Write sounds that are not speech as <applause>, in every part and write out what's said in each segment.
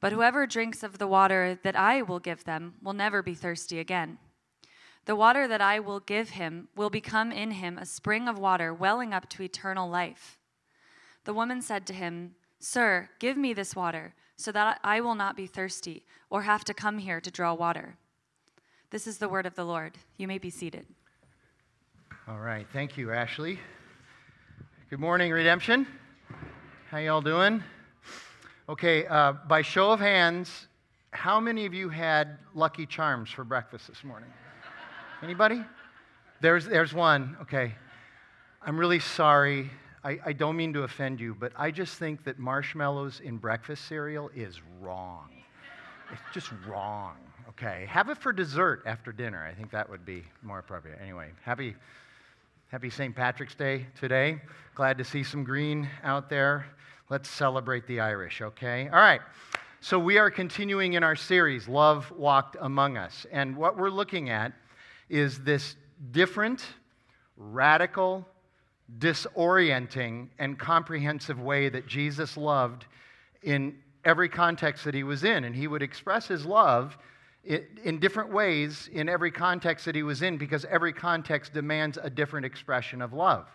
but whoever drinks of the water that I will give them will never be thirsty again. The water that I will give him will become in him a spring of water welling up to eternal life. The woman said to him, Sir, give me this water, so that I will not be thirsty or have to come here to draw water. This is the word of the Lord. You may be seated. All right. Thank you, Ashley. Good morning, Redemption. How y'all doing? Okay, uh, by show of hands, how many of you had Lucky Charms for breakfast this morning? Anybody? There's, there's one. Okay. I'm really sorry. I, I don't mean to offend you, but I just think that marshmallows in breakfast cereal is wrong. It's just wrong. Okay. Have it for dessert after dinner. I think that would be more appropriate. Anyway, happy, happy St. Patrick's Day today. Glad to see some green out there. Let's celebrate the Irish, okay? All right. So we are continuing in our series, Love Walked Among Us. And what we're looking at is this different, radical, disorienting, and comprehensive way that Jesus loved in every context that he was in. And he would express his love in different ways in every context that he was in because every context demands a different expression of love.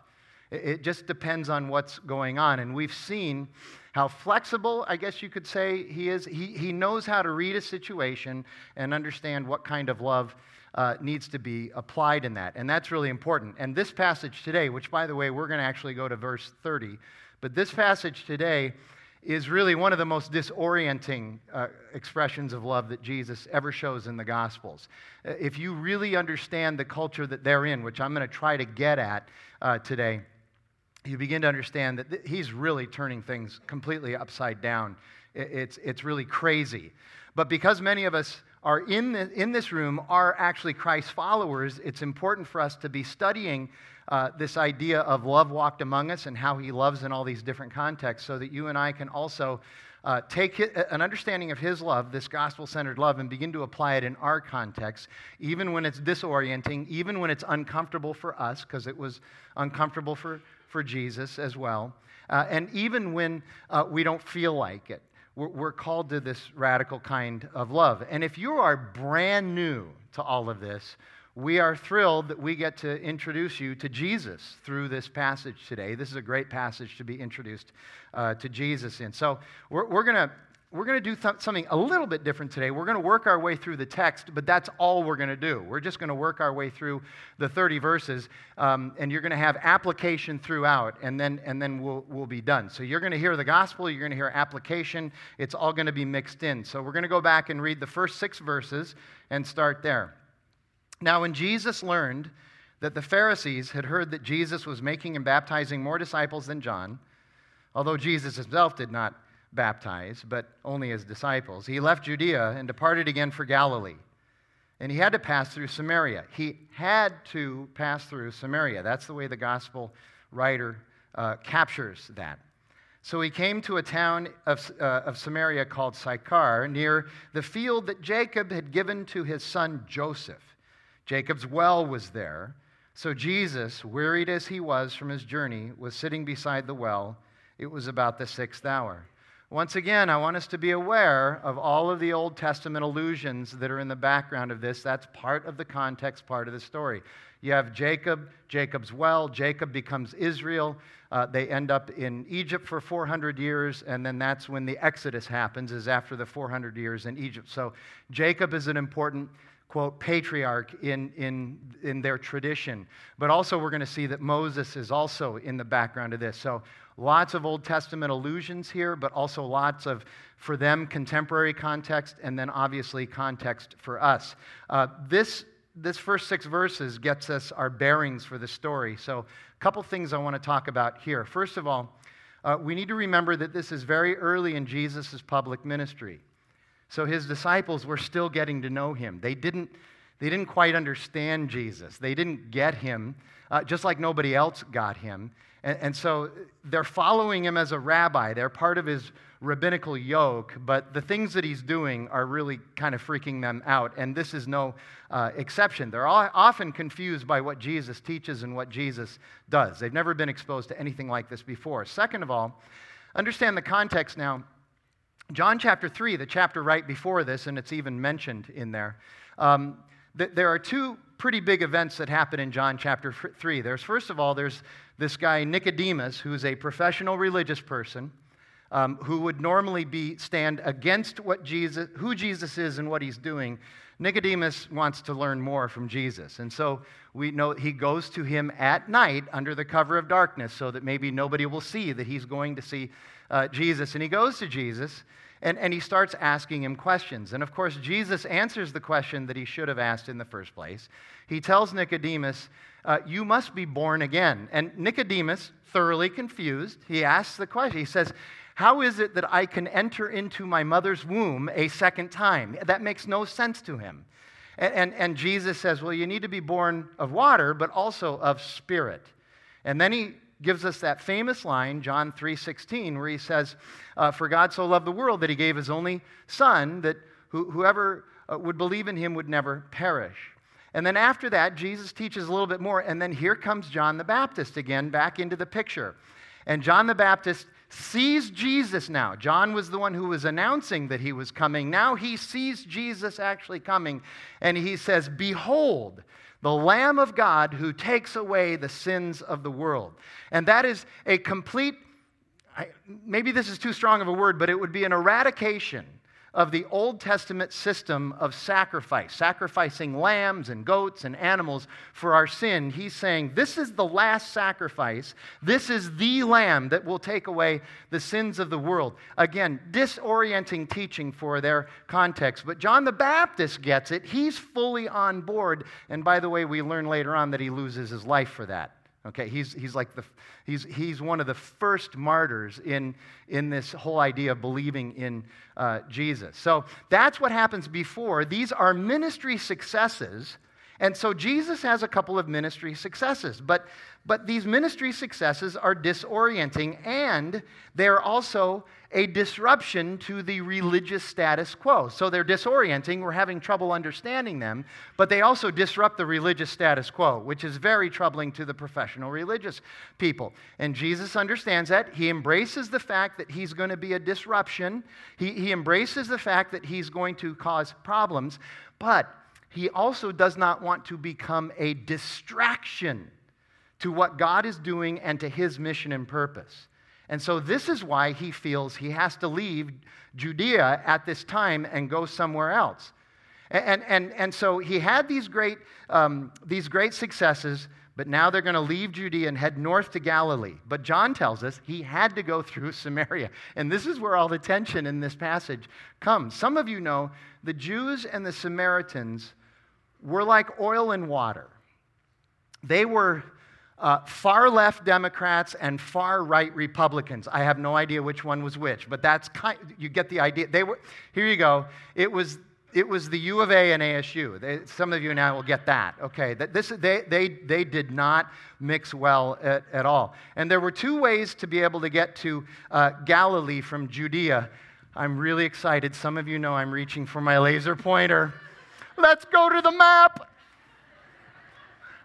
It just depends on what's going on. And we've seen how flexible, I guess you could say, he is. He, he knows how to read a situation and understand what kind of love uh, needs to be applied in that. And that's really important. And this passage today, which, by the way, we're going to actually go to verse 30, but this passage today is really one of the most disorienting uh, expressions of love that Jesus ever shows in the Gospels. Uh, if you really understand the culture that they're in, which I'm going to try to get at uh, today, you begin to understand that th- he's really turning things completely upside down. It's, it's really crazy. But because many of us are in, the, in this room are actually Christ's followers, it's important for us to be studying uh, this idea of love walked among us and how he loves in all these different contexts so that you and I can also uh, take an understanding of his love, this gospel centered love, and begin to apply it in our context, even when it's disorienting, even when it's uncomfortable for us, because it was uncomfortable for, for Jesus as well, uh, and even when uh, we don't feel like it we're called to this radical kind of love. And if you are brand new to all of this, we are thrilled that we get to introduce you to Jesus through this passage today. This is a great passage to be introduced uh, to Jesus in. So we're, we're going to we're going to do th- something a little bit different today. We're going to work our way through the text, but that's all we're going to do. We're just going to work our way through the 30 verses, um, and you're going to have application throughout, and then, and then we'll, we'll be done. So you're going to hear the gospel, you're going to hear application. It's all going to be mixed in. So we're going to go back and read the first six verses and start there. Now, when Jesus learned that the Pharisees had heard that Jesus was making and baptizing more disciples than John, although Jesus himself did not baptize, but only as disciples. He left Judea and departed again for Galilee. And he had to pass through Samaria. He had to pass through Samaria. That's the way the gospel writer uh, captures that. So he came to a town of, uh, of Samaria called Sychar, near the field that Jacob had given to his son Joseph. Jacob's well was there. So Jesus, wearied as he was from his journey, was sitting beside the well. It was about the sixth hour. Once again, I want us to be aware of all of the Old Testament allusions that are in the background of this. That's part of the context, part of the story. You have Jacob, Jacob's well, Jacob becomes Israel. Uh, they end up in Egypt for 400 years, and then that's when the Exodus happens, is after the 400 years in Egypt. So Jacob is an important quote, patriarch in, in, in their tradition. But also, we're going to see that Moses is also in the background of this. So, lots of Old Testament allusions here, but also lots of, for them, contemporary context, and then obviously context for us. Uh, this, this first six verses gets us our bearings for the story. So, a couple things I want to talk about here. First of all, uh, we need to remember that this is very early in Jesus' public ministry. So his disciples were still getting to know him. They didn't, they didn't quite understand Jesus, they didn't get him, uh, just like nobody else got him. And, and so they're following him as a rabbi, they're part of his rabbinical yoke, but the things that he's doing are really kind of freaking them out. And this is no uh, exception. They're often confused by what Jesus teaches and what Jesus does. They've never been exposed to anything like this before. Second of all, understand the context now. John chapter 3, the chapter right before this, and it's even mentioned in there, um, th- there are two pretty big events that happen in John chapter 3. There's, first of all, there's this guy Nicodemus, who's a professional religious person. Um, who would normally be stand against what Jesus, who Jesus is and what he's doing. Nicodemus wants to learn more from Jesus. And so we know he goes to him at night under the cover of darkness so that maybe nobody will see that he's going to see uh, Jesus. And he goes to Jesus and, and he starts asking him questions. And of course, Jesus answers the question that he should have asked in the first place. He tells Nicodemus, uh, You must be born again. And Nicodemus, thoroughly confused, he asks the question. He says, How is it that I can enter into my mother's womb a second time? That makes no sense to him. And, and, and Jesus says, Well, you need to be born of water, but also of spirit. And then he gives us that famous line, John 3:16, where he says, uh, "For God so loved the world that he gave his only Son, that whoever uh, would believe in him would never perish." And then after that, Jesus teaches a little bit more, and then here comes John the Baptist again back into the picture. And John the Baptist sees Jesus now. John was the one who was announcing that he was coming. Now he sees Jesus actually coming, and he says, Behold, the Lamb of God who takes away the sins of the world. And that is a complete, maybe this is too strong of a word, but it would be an eradication of the Old Testament system of sacrifice, sacrificing lambs and goats and animals for our sin, he's saying, This is the last sacrifice. This is the lamb that will take away the sins of the world. Again, disorienting teaching for their context. But John the Baptist gets it. He's fully on board. And by the way, we learn later on that he loses his life for that. Okay, he's, he's like the, he's, he's one of the first martyrs in, in this whole idea of believing in uh, Jesus. So that's what happens before. These are ministry successes. And so Jesus has a couple of ministry successes, but, but these ministry successes are disorienting and they're also a disruption to the religious status quo. So they're disorienting, we're having trouble understanding them, but they also disrupt the religious status quo, which is very troubling to the professional religious people. And Jesus understands that. He embraces the fact that he's going to be a disruption, he, he embraces the fact that he's going to cause problems, but he also does not want to become a distraction to what God is doing and to his mission and purpose. And so, this is why he feels he has to leave Judea at this time and go somewhere else. And, and, and so, he had these great, um, these great successes, but now they're going to leave Judea and head north to Galilee. But John tells us he had to go <laughs> through Samaria. And this is where all the tension in this passage comes. Some of you know the Jews and the Samaritans were like oil and water. They were uh, far left Democrats and far right Republicans. I have no idea which one was which, but that's kind, you get the idea. They were, here you go. It was it was the U of A and ASU. They, some of you now will get that. Okay, that this, they, they, they did not mix well at, at all. And there were two ways to be able to get to uh, Galilee from Judea. I'm really excited. Some of you know I'm reaching for my laser pointer. Let's go to the map.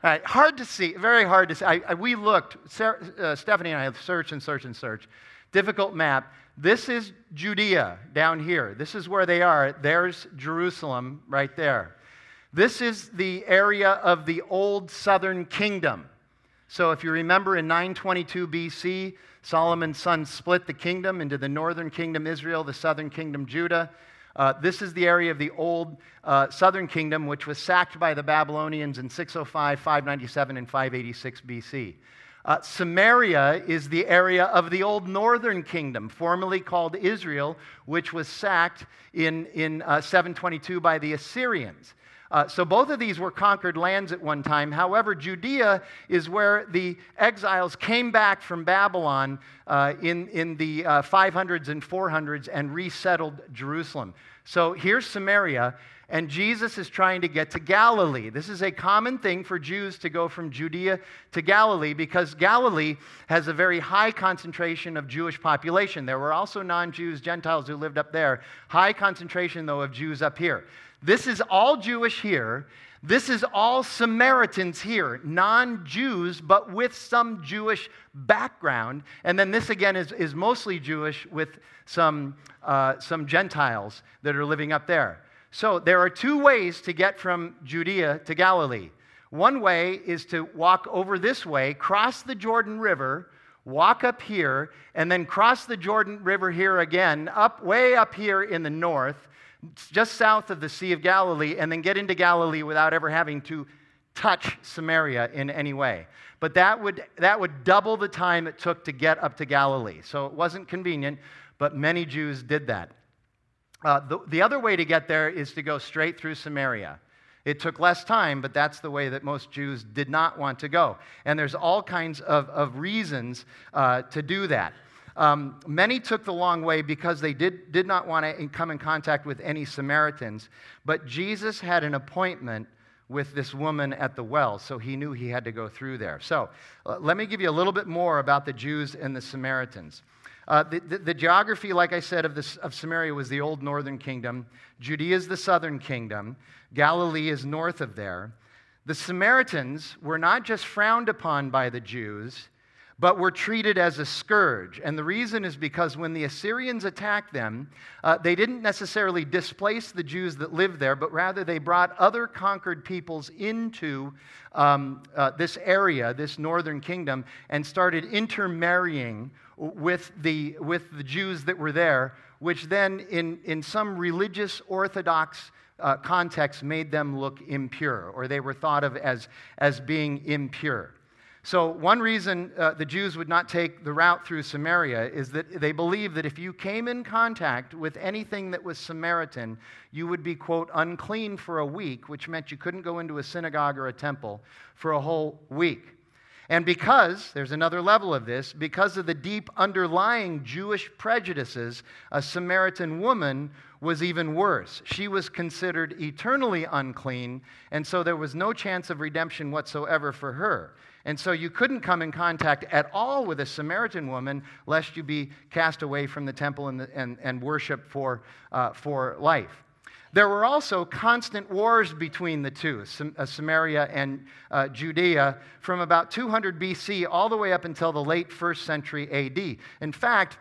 All right, hard to see, very hard to see. I, I, we looked, Sarah, uh, Stephanie and I have searched and searched and searched. Difficult map. This is Judea down here. This is where they are. There's Jerusalem right there. This is the area of the old southern kingdom. So if you remember in 922 BC, Solomon's son split the kingdom into the northern kingdom Israel, the southern kingdom Judah. Uh, this is the area of the old uh, southern kingdom, which was sacked by the Babylonians in 605, 597, and 586 BC. Uh, Samaria is the area of the old northern kingdom, formerly called Israel, which was sacked in, in uh, 722 by the Assyrians. Uh, so both of these were conquered lands at one time. However, Judea is where the exiles came back from Babylon uh, in, in the 500s uh, and 400s and resettled Jerusalem. So here's Samaria, and Jesus is trying to get to Galilee. This is a common thing for Jews to go from Judea to Galilee because Galilee has a very high concentration of Jewish population. There were also non Jews, Gentiles who lived up there. High concentration, though, of Jews up here. This is all Jewish here. This is all Samaritans here, non Jews, but with some Jewish background. And then this again is, is mostly Jewish with some, uh, some Gentiles that are living up there. So there are two ways to get from Judea to Galilee. One way is to walk over this way, cross the Jordan River, walk up here, and then cross the Jordan River here again, up way up here in the north, just south of the Sea of Galilee, and then get into Galilee without ever having to touch Samaria in any way. But that would, that would double the time it took to get up to Galilee. So it wasn't convenient, but many Jews did that. Uh, the, the other way to get there is to go straight through Samaria. It took less time, but that's the way that most Jews did not want to go. And there's all kinds of, of reasons uh, to do that. Um, many took the long way because they did, did not want to come in contact with any Samaritans. But Jesus had an appointment with this woman at the well, so he knew he had to go through there. So uh, let me give you a little bit more about the Jews and the Samaritans. Uh, the, the, the, geography, like I said, of, this, of Samaria was the old northern kingdom. Judea is the southern kingdom. Galilee is north of there. The Samaritans were not just frowned upon by the Jews, but were treated as a scourge. And the reason is because when the Assyrians attacked them, uh, they didn't necessarily displace the Jews that lived there, but rather they brought other conquered peoples into um, uh, this area, this northern kingdom, and started intermarrying with the, with the Jews that were there, which then, in, in some religious orthodox uh, context, made them look impure, or they were thought of as, as being impure. So, one reason uh, the Jews would not take the route through Samaria is that they believed that if you came in contact with anything that was Samaritan, you would be, quote, unclean for a week, which meant you couldn't go into a synagogue or a temple for a whole week. And because, there's another level of this, because of the deep underlying Jewish prejudices, a Samaritan woman was even worse. She was considered eternally unclean, and so there was no chance of redemption whatsoever for her. And so you couldn't come in contact at all with a Samaritan woman lest you be cast away from the temple and, and, and worship for, uh, for life. There were also constant wars between the two, uh, Samaria and uh, Judea, from about 200 BC all the way up until the late first century AD. In fact,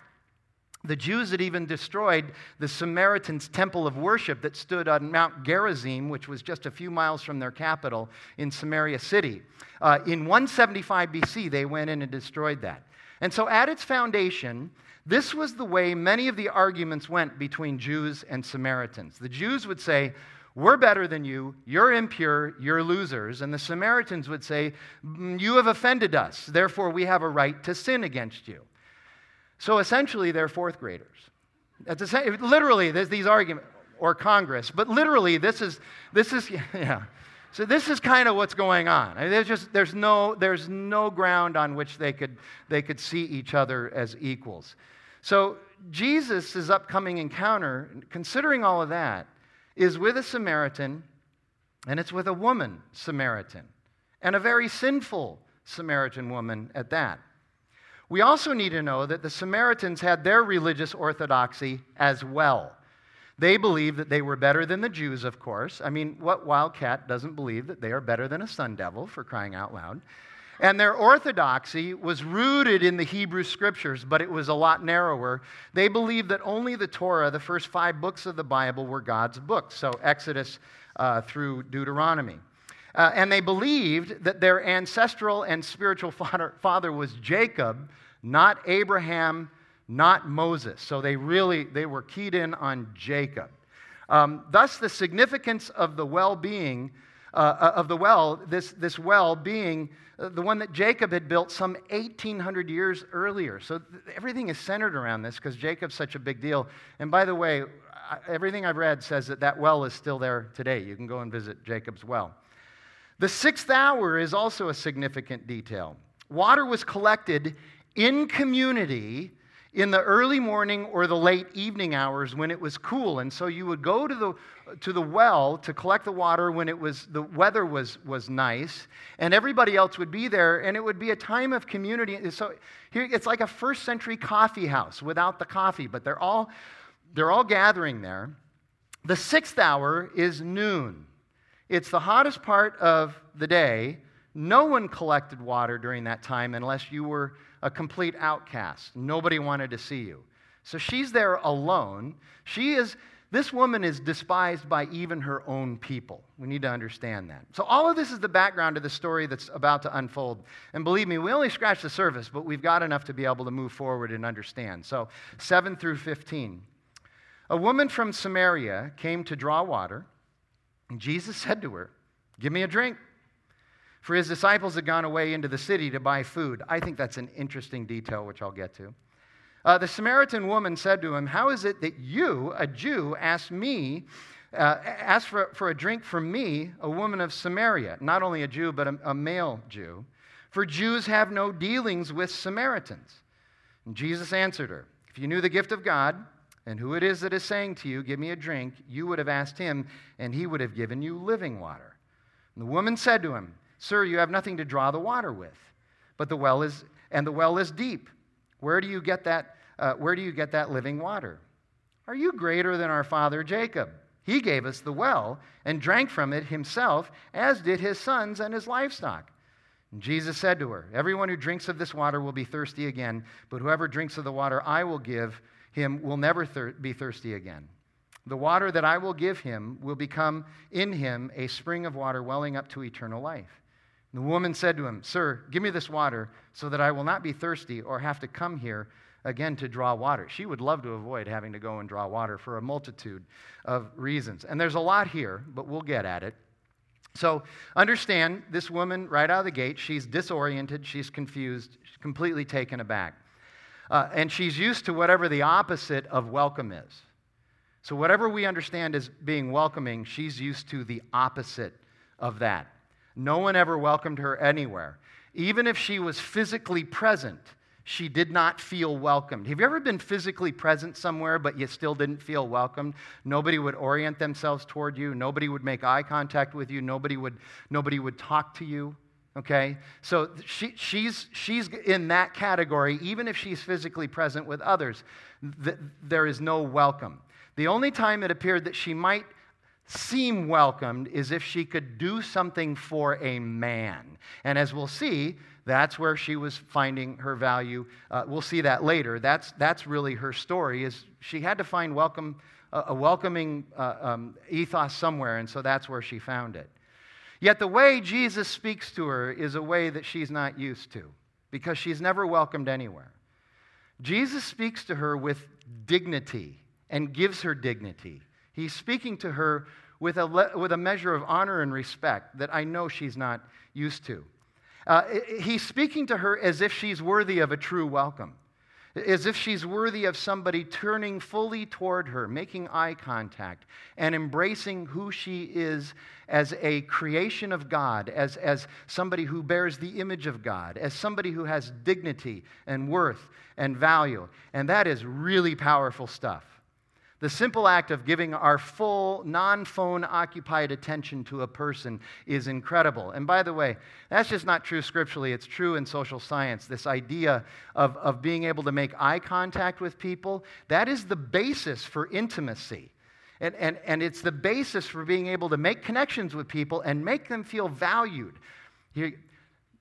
the Jews had even destroyed the Samaritans' temple of worship that stood on Mount Gerizim, which was just a few miles from their capital in Samaria city. Uh, in 175 BC, they went in and destroyed that. And so, at its foundation, this was the way many of the arguments went between Jews and Samaritans. The Jews would say, We're better than you, you're impure, you're losers. And the Samaritans would say, mm, You have offended us, therefore we have a right to sin against you. So essentially, they're fourth graders. That's literally, there's these arguments, or Congress, but literally, this is, this is, <laughs> yeah. So this is kind of what's going on. I mean, there's just there's no there's no ground on which they could they could see each other as equals. So Jesus' upcoming encounter, considering all of that, is with a Samaritan, and it's with a woman Samaritan, and a very sinful Samaritan woman at that. We also need to know that the Samaritans had their religious orthodoxy as well. They believed that they were better than the Jews, of course. I mean, what wildcat doesn't believe that they are better than a sun devil for crying out loud? And their orthodoxy was rooted in the Hebrew scriptures, but it was a lot narrower. They believed that only the Torah, the first five books of the Bible, were God's books, so Exodus uh, through Deuteronomy. Uh, and they believed that their ancestral and spiritual <laughs> father, father was Jacob, not Abraham, not Moses. So they really they were keyed in on Jacob. Um, thus, the significance of the well-being uh, of the well, this, this well being uh, the one that Jacob had built some 1,800 years earlier. So th- everything is centered around this because Jacob's such a big deal. And by the way, everything I've read says that that well is still there today. You can go and visit Jacob's well. The sixth hour is also a significant detail. Water was collected in community in the early morning or the late evening hours when it was cool. And so you would go to the, to the well to collect the water when it was, the weather was, was nice, and everybody else would be there, and it would be a time of community. So here, it's like a first century coffee house without the coffee, but they're all, they're all gathering there. The sixth hour is noon. It's the hottest part of the day. No one collected water during that time unless you were a complete outcast. Nobody wanted to see you. So she's there alone. She is, this woman is despised by even her own people. We need to understand that. So, all of this is the background to the story that's about to unfold. And believe me, we only scratched the surface, but we've got enough to be able to move forward and understand. So, 7 through 15. A woman from Samaria came to draw water. And Jesus said to her, Give me a drink. For his disciples had gone away into the city to buy food. I think that's an interesting detail, which I'll get to. Uh, the Samaritan woman said to him, How is it that you, a Jew, ask me, uh, ask for, for a drink from me, a woman of Samaria? Not only a Jew, but a, a male Jew. For Jews have no dealings with Samaritans. And Jesus answered her, If you knew the gift of God, and who it is that is saying to you, Give me a drink, you would have asked him, and he would have given you living water. And the woman said to him, Sir, you have nothing to draw the water with, but the well is, and the well is deep. Where do you get that, uh, where do you get that living water? Are you greater than our father Jacob? He gave us the well and drank from it himself, as did his sons and his livestock. And Jesus said to her, Everyone who drinks of this water will be thirsty again, but whoever drinks of the water I will give him will never thir- be thirsty again. The water that I will give him will become in him a spring of water welling up to eternal life. And the woman said to him, Sir, give me this water so that I will not be thirsty or have to come here again to draw water. She would love to avoid having to go and draw water for a multitude of reasons. And there's a lot here, but we'll get at it. So understand this woman right out of the gate, she's disoriented, she's confused, she's completely taken aback. Uh, and she's used to whatever the opposite of welcome is. So, whatever we understand as being welcoming, she's used to the opposite of that. No one ever welcomed her anywhere. Even if she was physically present, she did not feel welcomed. Have you ever been physically present somewhere, but you still didn't feel welcomed? Nobody would orient themselves toward you. Nobody would make eye contact with you. Nobody would, nobody would talk to you. Okay? So she, she's, she's in that category, even if she's physically present with others. Th- there is no welcome. The only time it appeared that she might seem welcomed is if she could do something for a man. And as we'll see, that's where she was finding her value. Uh, we'll see that later. That's, that's really her story, is she had to find welcome, uh, a welcoming uh, um, ethos somewhere, and so that's where she found it. Yet the way Jesus speaks to her is a way that she's not used to because she's never welcomed anywhere. Jesus speaks to her with dignity and gives her dignity. He's speaking to her with a, le- with a measure of honor and respect that I know she's not used to. Uh, he's speaking to her as if she's worthy of a true welcome as if she's worthy of somebody turning fully toward her, making eye contact, and embracing who she is as a creation of God, as, as somebody who bears the image of God, as somebody who has dignity and worth and value. And that is really powerful stuff. The simple act of giving our full, non phone occupied attention to a person is incredible. And by the way, that's just not true scripturally, it's true in social science. This idea of, of being able to make eye contact with people, that is the basis for intimacy. And, and, and it's the basis for being able to make connections with people and make them feel valued.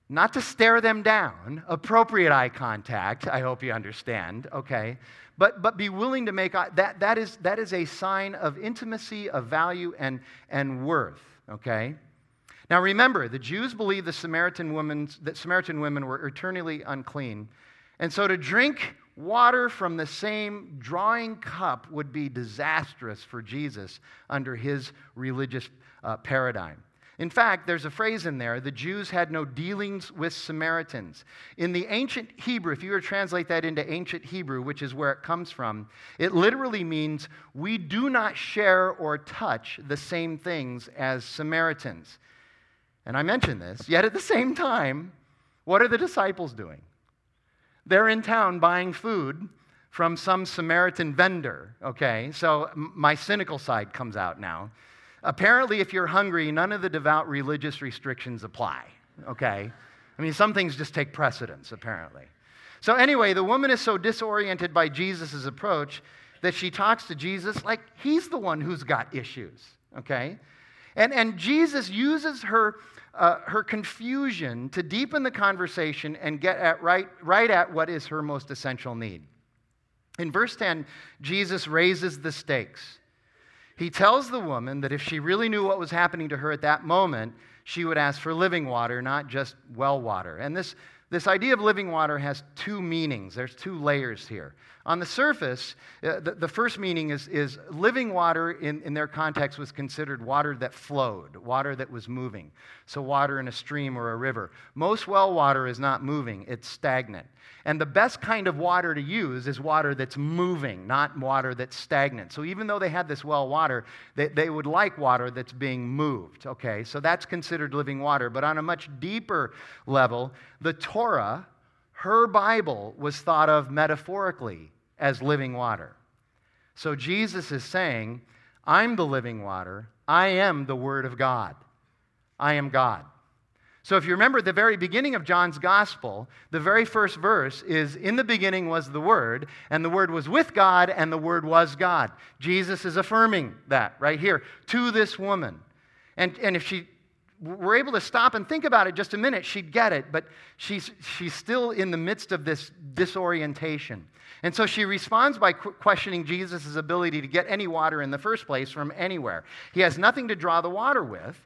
Not to stare them down, appropriate eye contact, I hope you understand, okay? But, but be willing to make that, that, is, that is a sign of intimacy, of value, and, and worth, okay? Now remember, the Jews believed the Samaritan women, that Samaritan women were eternally unclean. And so to drink water from the same drawing cup would be disastrous for Jesus under his religious uh, paradigm. In fact, there's a phrase in there the Jews had no dealings with Samaritans. In the ancient Hebrew, if you were to translate that into ancient Hebrew, which is where it comes from, it literally means we do not share or touch the same things as Samaritans. And I mention this, yet at the same time, what are the disciples doing? They're in town buying food from some Samaritan vendor, okay? So my cynical side comes out now. Apparently, if you're hungry, none of the devout religious restrictions apply, okay? I mean, some things just take precedence, apparently. So, anyway, the woman is so disoriented by Jesus' approach that she talks to Jesus like he's the one who's got issues, okay? And, and Jesus uses her, uh, her confusion to deepen the conversation and get at right, right at what is her most essential need. In verse 10, Jesus raises the stakes. He tells the woman that if she really knew what was happening to her at that moment, she would ask for living water, not just well water. And this, this idea of living water has two meanings. There's two layers here. On the surface, uh, the, the, first meaning is, is living water in, in their context was considered water that flowed, water that was moving. So, water in a stream or a river. Most well water is not moving, it's stagnant. And the best kind of water to use is water that's moving, not water that's stagnant. So, even though they had this well water, they, they would like water that's being moved. Okay, so that's considered living water. But on a much deeper level, the Torah, her Bible, was thought of metaphorically as living water. So Jesus is saying, I'm the living water. I am the Word of God. I am God. So, if you remember the very beginning of John's gospel, the very first verse is In the beginning was the Word, and the Word was with God, and the Word was God. Jesus is affirming that right here to this woman. And, and if she were able to stop and think about it just a minute, she'd get it, but she's, she's still in the midst of this disorientation. And so she responds by questioning Jesus' ability to get any water in the first place from anywhere. He has nothing to draw the water with.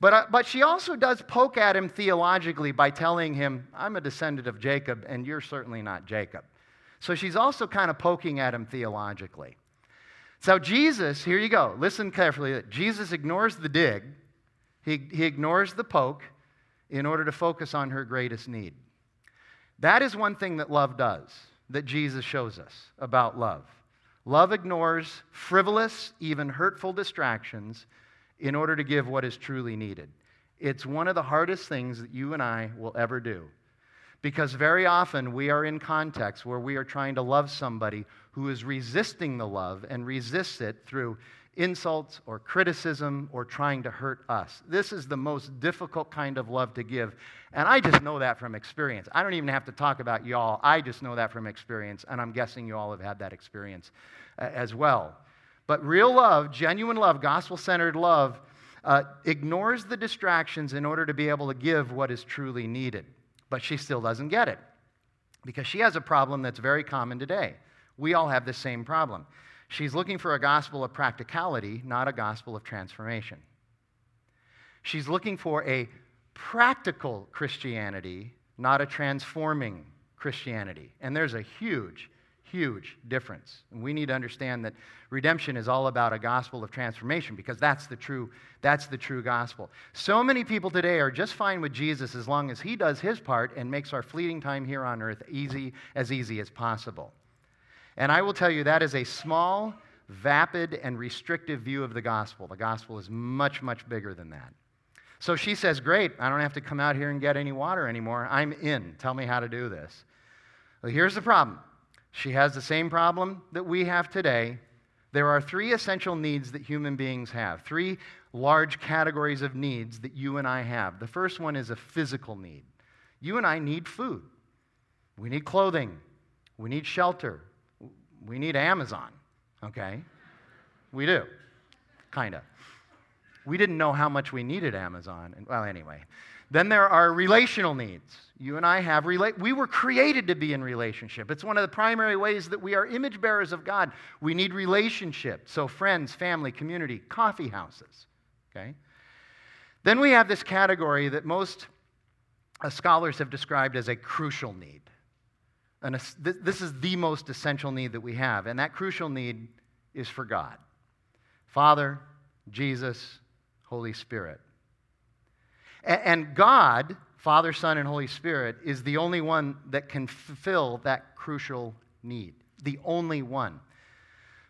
But, uh, but she also does poke at him theologically by telling him, I'm a descendant of Jacob, and you're certainly not Jacob. So she's also kind of poking at him theologically. So Jesus, here you go, listen carefully. Jesus ignores the dig, he, he ignores the poke in order to focus on her greatest need. That is one thing that love does that Jesus shows us about love. Love ignores frivolous, even hurtful distractions in order to give what is truly needed. It's one of the hardest things that you and I will ever do. Because very often we are in contexts where we are trying to love somebody who is resisting the love and resists it through insults or criticism or trying to hurt us. This is the most difficult kind of love to give. And I just know that from experience. I don't even have to talk about y'all. I just know that from experience. And I'm guessing you all have had that experience uh, as well. But real love, genuine love, gospel centered love, uh, ignores the distractions in order to be able to give what is truly needed. But she still doesn't get it because she has a problem that's very common today. We all have the same problem. She's looking for a gospel of practicality, not a gospel of transformation. She's looking for a practical Christianity, not a transforming Christianity. And there's a huge, huge difference. And we need to understand that redemption is all about a gospel of transformation because that's the true that's the true gospel. So many people today are just fine with Jesus as long as he does his part and makes our fleeting time here on earth easy as easy as possible. And I will tell you, that is a small, vapid, and restrictive view of the gospel. The gospel is much, much bigger than that. So she says, Great, I don't have to come out here and get any water anymore. I'm in. Tell me how to do this. Well, here's the problem she has the same problem that we have today, There are three essential needs that human beings have, three large categories of needs that you and I have. The first one is a physical need. You and I need food, we need clothing, we need shelter, we need Amazon, okay? We do, kind of. We didn't know how much we needed Amazon. And, well, anyway. Then there are relational needs. You and I have relate we were created to be in relationship. It's one of the primary ways that we are image bearers of God. We need relationship. So friends, family, community, coffee houses, okay? Then we have this category that most uh, scholars have described as a crucial need. And this is the most essential need that we have, and that crucial need is for God. Father, Jesus, Holy Spirit. And God, Father, Son, and Holy Spirit, is the only one that can fulfill that crucial need. The only one.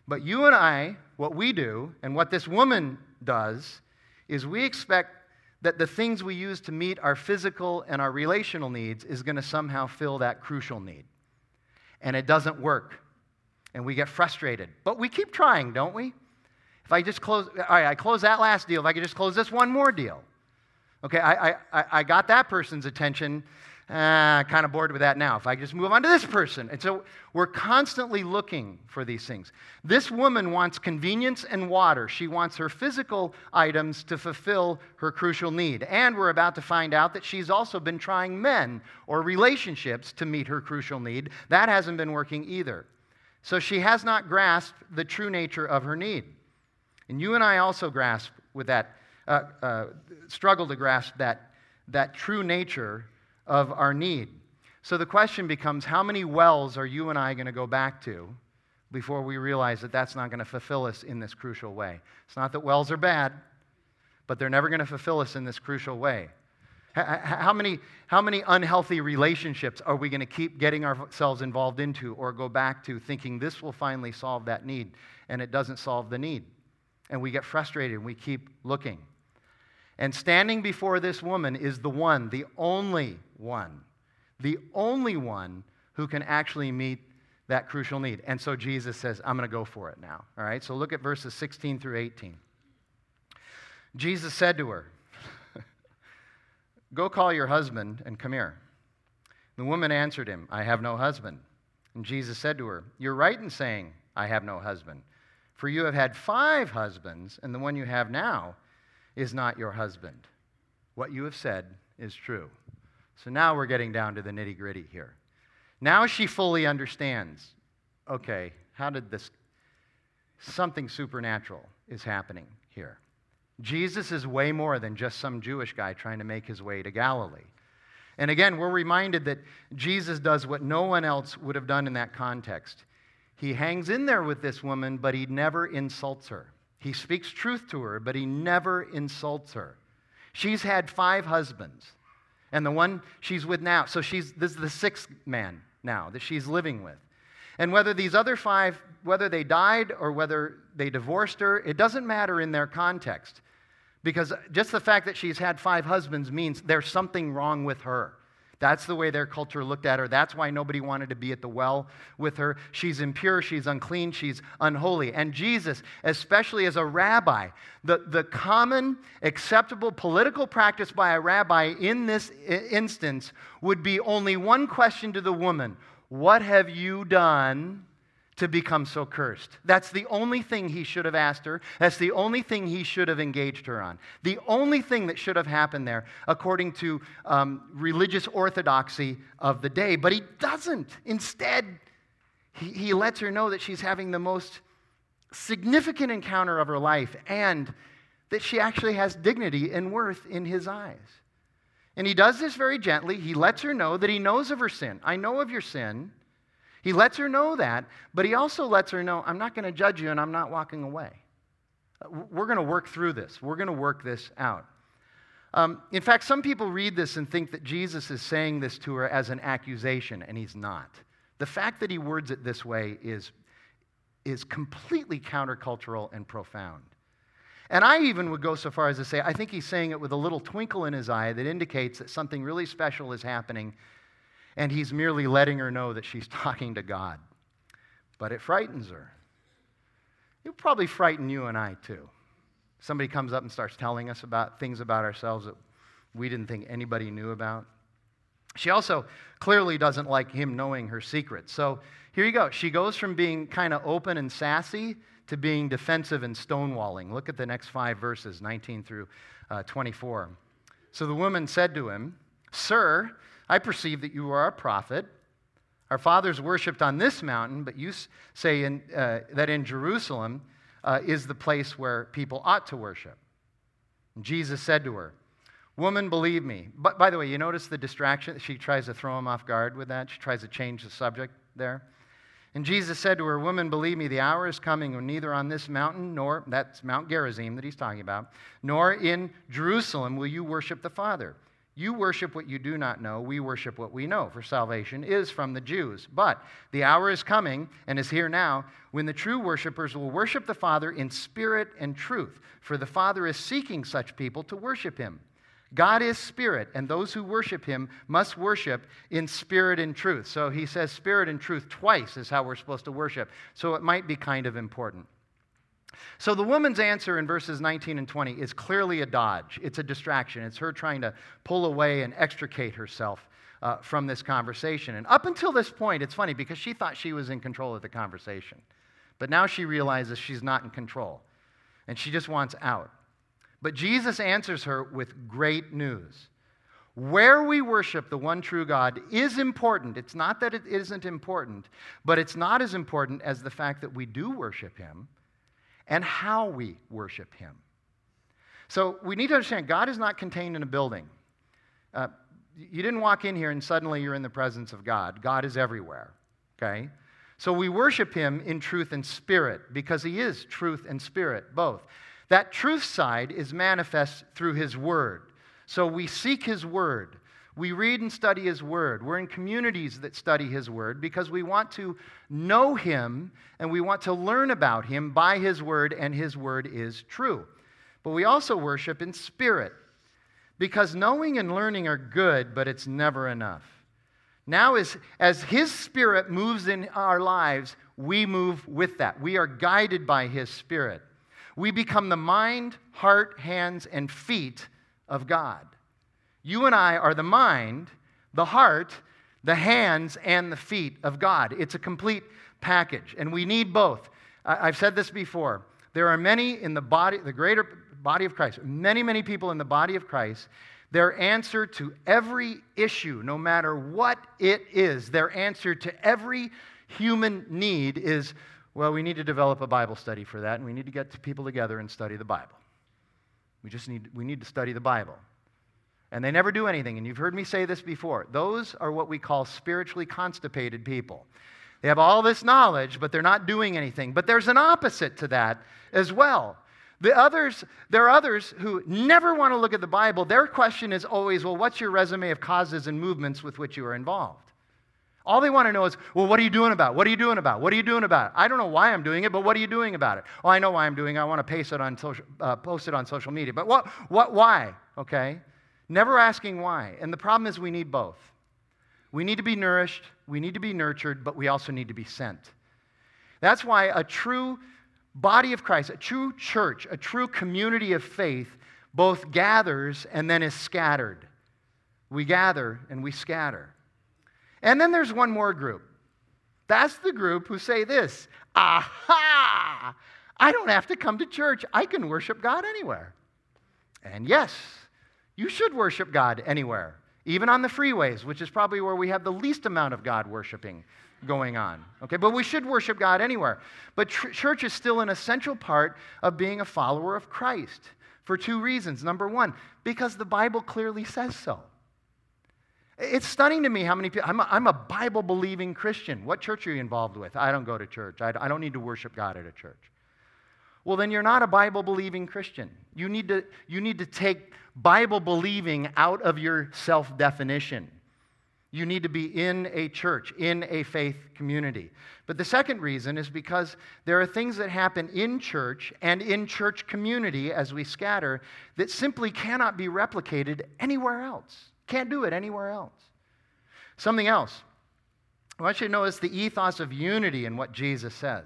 But you and I, what we do, and what this woman does, is we expect that the things we use to meet our physical and our relational needs is going to somehow fill that crucial need. And it doesn't work. And we get frustrated. But we keep trying, don't we? If I just close, all right, I close that last deal. If I could just close this one more deal. Okay, I, I, I got that person's attention. Uh, kind of bored with that now. If I just move on to this person. And so we're constantly looking for these things. This woman wants convenience and water. She wants her physical items to fulfill her crucial need. And we're about to find out that she's also been trying men or relationships to meet her crucial need. That hasn't been working either. So she has not grasped the true nature of her need. And you and I also grasp with that, uh, uh, struggle to grasp that, that true nature of our need. So the question becomes how many wells are you and I going to go back to before we realize that that's not going to fulfill us in this crucial way? It's not that wells are bad, but they're never going to fulfill us in this crucial way. How many, how many unhealthy relationships are we going to keep getting ourselves involved into or go back to thinking this will finally solve that need and it doesn't solve the need? and we get frustrated and we keep looking. And standing before this woman is the one, the only one, the only one who can actually meet that crucial need. And so Jesus says, I'm going to go for it now. All right, so look at verses 16 through 18. Jesus said to her, Go call your husband and come here. The woman answered him, I have no husband. And Jesus said to her, You're right in saying, I have no husband. For you have had five husbands, and the one you have now is not your husband. What you have said is true. So now we're getting down to the nitty gritty here. Now she fully understands okay, how did this? Something supernatural is happening here. Jesus is way more than just some Jewish guy trying to make his way to Galilee. And again, we're reminded that Jesus does what no one else would have done in that context. He hangs in there with this woman, but he never insults her. He speaks truth to her, but he never insults her. She's had five husbands, and the one she's with now, so she's this is the sixth man now that she's living with. And whether these other five, whether they died or whether they divorced her, it doesn't matter in their context. Because just the fact that she's had five husbands means there's something wrong with her. That's the way their culture looked at her. That's why nobody wanted to be at the well with her. She's impure, she's unclean, she's unholy. And Jesus, especially as a rabbi, the, the common acceptable political practice by a rabbi in this instance would be only one question to the woman What have you done to become so cursed. That's the only thing he should have asked her. That's the only thing he should have engaged her on. The only thing that should have happened there, according to um, religious orthodoxy of the day. But he doesn't. Instead, he, he lets her know that she's having the most significant encounter of her life and that she actually has dignity and worth in his eyes. And he does this very gently. He lets her know that he knows of her sin. I know of your sin. He lets her know that, but he also lets her know, I'm not going to judge you and I'm not walking away. We're going to work through this. We're going to work this out. Um, in fact, some people read this and think that Jesus is saying this to her as an accusation, and he's not. The fact that he words it this way is, is completely countercultural and profound. And I even would go so far as to say, I think he's saying it with a little twinkle in his eye that indicates that something really special is happening and he's merely letting her know that she's <laughs> talking to God. But it frightens her. it would probably frighten you and I too. Somebody comes up and starts telling us about things about ourselves that we didn't think anybody knew about. She also clearly doesn't like him knowing her secrets. So here you go. She goes from being kind of open and sassy to being defensive and stonewalling. Look at the next five verses, 19 through uh, 24. So the woman said to him, Sir, I perceive that you are a prophet. Our fathers worshipped on this mountain, but you say in, uh, that in Jerusalem uh, is the place where people ought to worship. And Jesus said to her, Woman, believe me. But by the way, you notice the distraction? She tries to throw him off guard with that. She tries to change the subject there. And Jesus said to her, Woman, believe me, the hour is coming when neither on this mountain, nor, that's Mount Gerizim that he's talking about, nor in Jerusalem will you worship the Father. You worship what you do not know. We worship what we know, for salvation is from the Jews. But the hour is coming and is here now when the true worshipers will worship the Father in spirit and truth, for the Father is seeking such people to worship him. God is spirit, and those who worship him must worship in spirit and truth. So he says spirit and truth twice is how we're supposed to worship. So it might be kind of important. So the woman's answer in verses 19 and 20 is clearly a dodge. It's a distraction. It's her trying to pull away and extricate herself uh, from this conversation. And up until this point, it's funny because she thought she was in control of the conversation. But now she realizes she's not in control and she just wants out. But Jesus answers her with great news. Where we worship the one true God is important. It's not that it isn't important, but it's not as important as the fact that we do worship Him and how we worship Him. So we need to understand God is not contained in a building. Uh, you didn't walk in here and suddenly you're in the presence of God. God is everywhere, okay? So we worship Him in truth and spirit because He is truth and spirit, both. That truth side is manifest through His Word. So we seek His Word. We read and study His Word. We're in communities that study His Word because we want to know Him and we want to learn about Him by His Word, and His Word is true. But we also worship in spirit because knowing and learning are good, but it's never enough. Now, as, as His Spirit moves in our lives, we move with that. We are guided by His Spirit. We become the mind, heart, hands, and feet of God. You and I are the mind, the heart, the hands, and the feet of God. It's a complete package, and we need both. I've said this before. There are many in the body, the greater body of Christ, many, many people in the body of Christ. Their answer to every issue, no matter what it is, their answer to every human need is well, we need to develop a Bible study for that, and we need to get people together and study the Bible. We just need, we need to study the Bible. And they never do anything. And you've heard me say this before. Those are what we call spiritually constipated people. They have all this knowledge, but they're not doing anything. But there's an opposite to that as well. The others, there are others who never want to look at the Bible. Their question is always, well, what's your resume of causes and movements with which you are involved? All they want to know is, well, what are you doing about? It? What are you doing about? It? What are you doing about it? I don't know why I'm doing it, but what are you doing about it? Oh, I know why I'm doing it. I want to paste it on social, uh, post it on social media. But what, what, why? Okay? Never asking why. And the problem is we need both. We need to be nourished, we need to be nurtured, but we also need to be sent. That's why a true body of Christ, a true church, a true community of faith both gathers and then is scattered. We gather and we scatter. And then there's one more group. That's the group who say this Aha! I don't have to come to church. I can worship God anywhere. And yes, you should worship God anywhere, even on the freeways, which is probably where we have the least amount of God worshiping going on. Okay, but we should worship God anywhere. But tr- church is still an essential part of being a follower of Christ for two reasons. Number one, because the Bible clearly says so. It's stunning to me how many people, I'm a, I'm a Bible believing Christian. What church are you involved with? I don't go to church. I, I don't need to worship God at a church. Well, then you're not a Bible believing Christian. You need, to, you need to take Bible believing out of your self definition. You need to be in a church, in a faith community. But the second reason is because there are things that happen in church and in church community as we scatter that simply cannot be replicated anywhere else. Can't do it anywhere else. Something else. I want you to notice the ethos of unity in what Jesus says.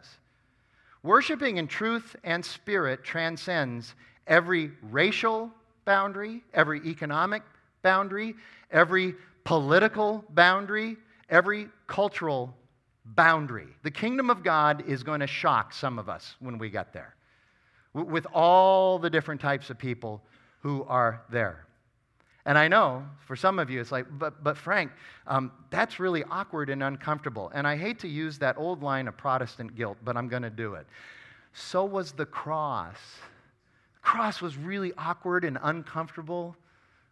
Worshiping in truth and spirit transcends every racial boundary, every economic boundary, every political boundary, every cultural boundary. The kingdom of God is going to shock some of us when we get there, with all the different types of people who are there. And I know for some of you, it's like, but, but Frank, um, that's really awkward and uncomfortable. And I hate to use that old line of Protestant guilt, but I'm going to do it. So was the cross. The cross was really awkward and uncomfortable.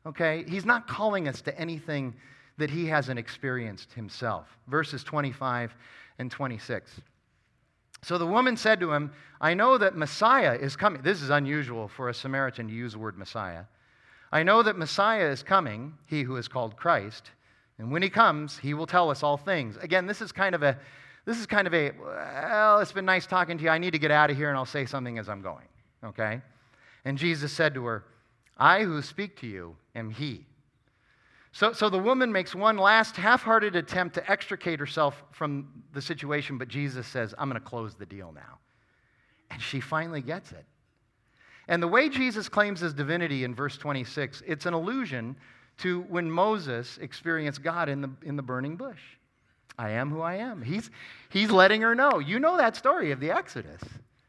Okay? He's not calling us to anything that he hasn't experienced himself. Verses 25 and 26. So the woman said to him, I know that Messiah is coming. This is unusual for a Samaritan to use the word Messiah. I know that Messiah is coming, he who is called Christ, and when he comes, he will tell us all things. Again, this is kind of a this is kind of a well, it's been nice talking to you. I need to get out of here and I'll say something as I'm going. Okay? And Jesus said to her, I who speak to you am he. So, so the woman makes one last half hearted attempt to extricate herself from the situation, but Jesus says, I'm going to close the deal now. And she finally gets it. And the way Jesus claims his divinity in verse 26, it's an allusion to when Moses experienced God in the, in the burning bush. I am who I am. He's, he's letting her know. You know that story of the Exodus.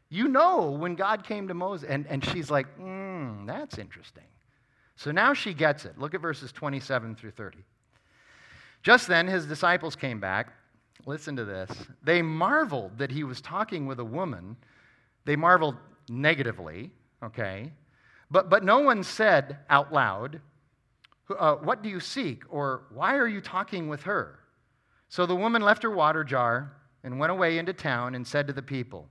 You know when God came to Moses, and, and she's like, hmm, that's interesting. So now she gets it. Look at verses 27 through 30. Just then, his disciples came back. Listen to this. They marveled that he was talking with a woman. They marveled negatively okay? But, but no one said out loud, uh, What do you seek? or Why are you talking with her? So the woman left her water jar and went away into town and said to the people,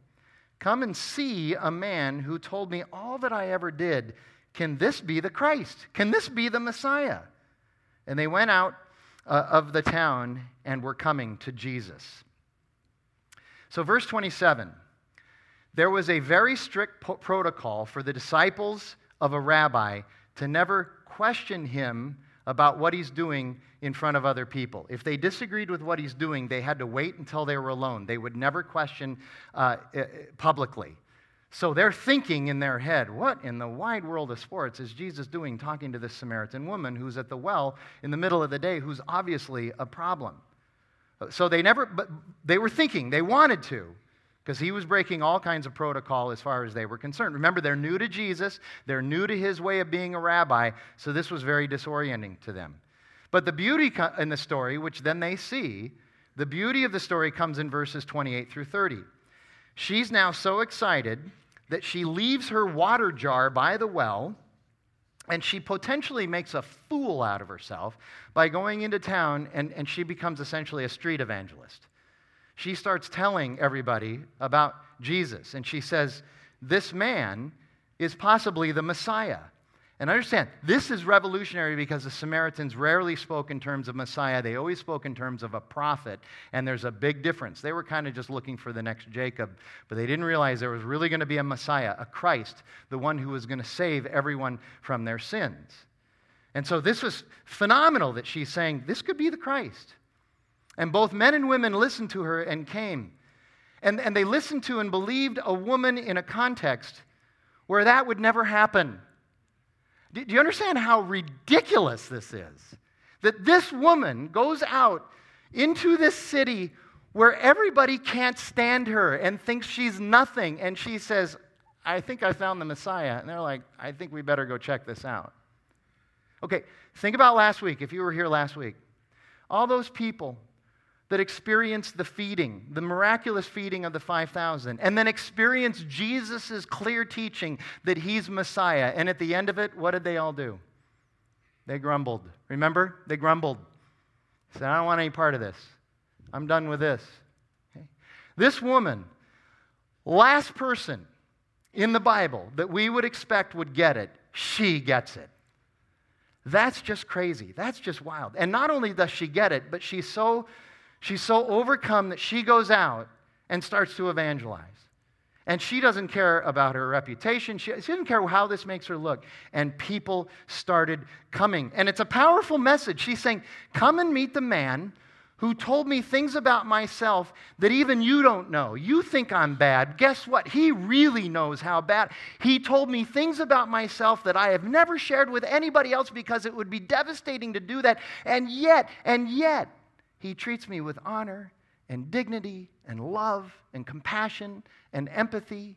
Come and see a man who told me all that I ever did. Can this be the Christ? Can this be the Messiah? And they went out uh, of the town and were coming to Jesus. So, verse 27 there was a very strict po- protocol for the disciples of a rabbi to never question him about what he's doing in front of other people. If they disagreed with what he's doing, they had to wait until they were alone. They would never question uh, publicly. So they're thinking in their head, what in the wide world of sports is Jesus doing talking to this Samaritan woman who's at the well in the middle of the day who's obviously a problem? So they never, but they were thinking, they wanted to, because he was breaking all kinds of protocol as far as they were concerned. Remember, they're new to Jesus, they're new to his way of being a rabbi, so this was very disorienting to them. But the beauty in the story, which then they see, the beauty of the story comes in verses 28 through 30. She's now so excited that she leaves her water jar by the well and she potentially makes a fool out of herself by going into town and, and she becomes essentially a street evangelist she starts telling everybody about Jesus. And she says, This man is possibly the Messiah. And understand, this is revolutionary because the Samaritans rarely spoke in terms of Messiah. They always spoke in terms of a prophet, and there's a big difference. They were kind of just looking for the next Jacob, but they didn't realize there was really going to be a Messiah, a Christ, the one who was going to save everyone from their sins. And so this was phenomenal that she's saying, This could be the Christ. And both men and women listened to her and came. And, and they listened to and believed a woman in a context where that would never happen. Do, do you understand how ridiculous this is? That this woman goes out into this city where everybody can't stand her and thinks she's nothing. And she says, I think I found the Messiah. And they're like, I think we better go check this out. Okay, think about last week, if you were here last week. All those people that experienced the feeding, the miraculous feeding of the 5,000, and then experienced Jesus' clear teaching that he's Messiah. And at the end of it, what did they all do? They grumbled. Remember? They grumbled. Said, I don't want any part of this. I'm done with this. Okay? This woman, last person in the Bible that we would expect would get it, she gets it. That's just crazy. That's just wild. And not only does she get it, but she's so She's so overcome that she goes out and starts to evangelize. And she doesn't care about her reputation. She, she, doesn't care how this makes her look. And people started coming. And it's a powerful message. She's saying, Come and meet the man who told me things about myself that even you don't know. You think I'm bad. Guess what? He really knows how bad. He told me things about myself that I have never shared with anybody else because it would be devastating to do that. And yet, and yet, he treats me with honor and dignity and love and compassion and empathy.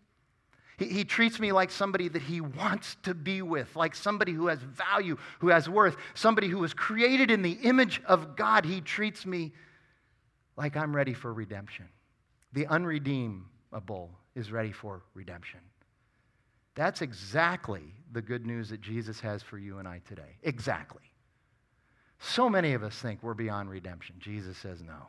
He, he, treats me like somebody that he wants to be with, like somebody who has value, who has worth, somebody who was created in the image of God. He treats me like I'm ready for redemption. The unredeemable is ready for redemption. That's exactly the good news that Jesus has for you and I today. Exactly. So many of us think we're beyond redemption. Jesus says no.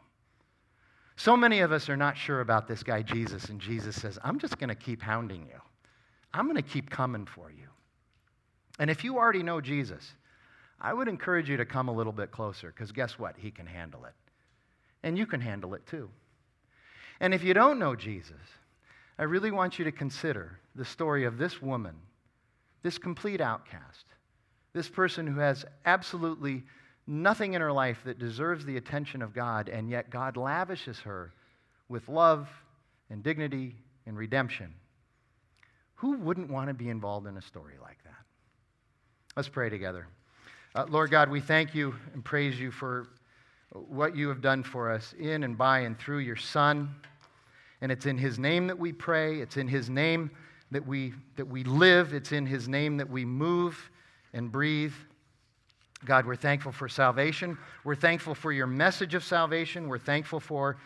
So many of us are not sure about this guy, Jesus, and Jesus says, I'm just going to keep hounding you. I'm going to keep coming for you. And if you already know Jesus, I would encourage you to come a little bit closer because guess what? He can handle it. And you can handle it too. And if you don't know Jesus, I really want you to consider the story of this woman, this complete outcast, this person who has absolutely nothing in her life that deserves the attention of God, and yet God lavishes her with love and dignity and redemption. Who wouldn't want to be involved in a story like that? Let's pray together. Uh, Lord God, we thank you and praise you for what you have done for us in and by and through your Son. And it's in his name that we pray, it's in his name that we, that we live, it's in his name that we move and breathe. God, we're thankful for salvation. We're thankful for your message of salvation. We're thankful for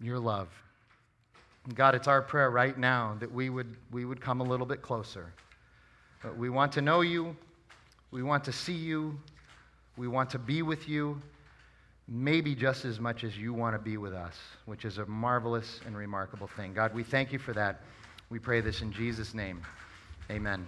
your love. God, it's our prayer right now that we would, we would come a little bit closer. But we want to know you. We want to see you. We want to be with you, maybe just as much as you want to be with us, which is a marvelous and remarkable thing. God, we thank you for that. We pray this in Jesus' name. Amen.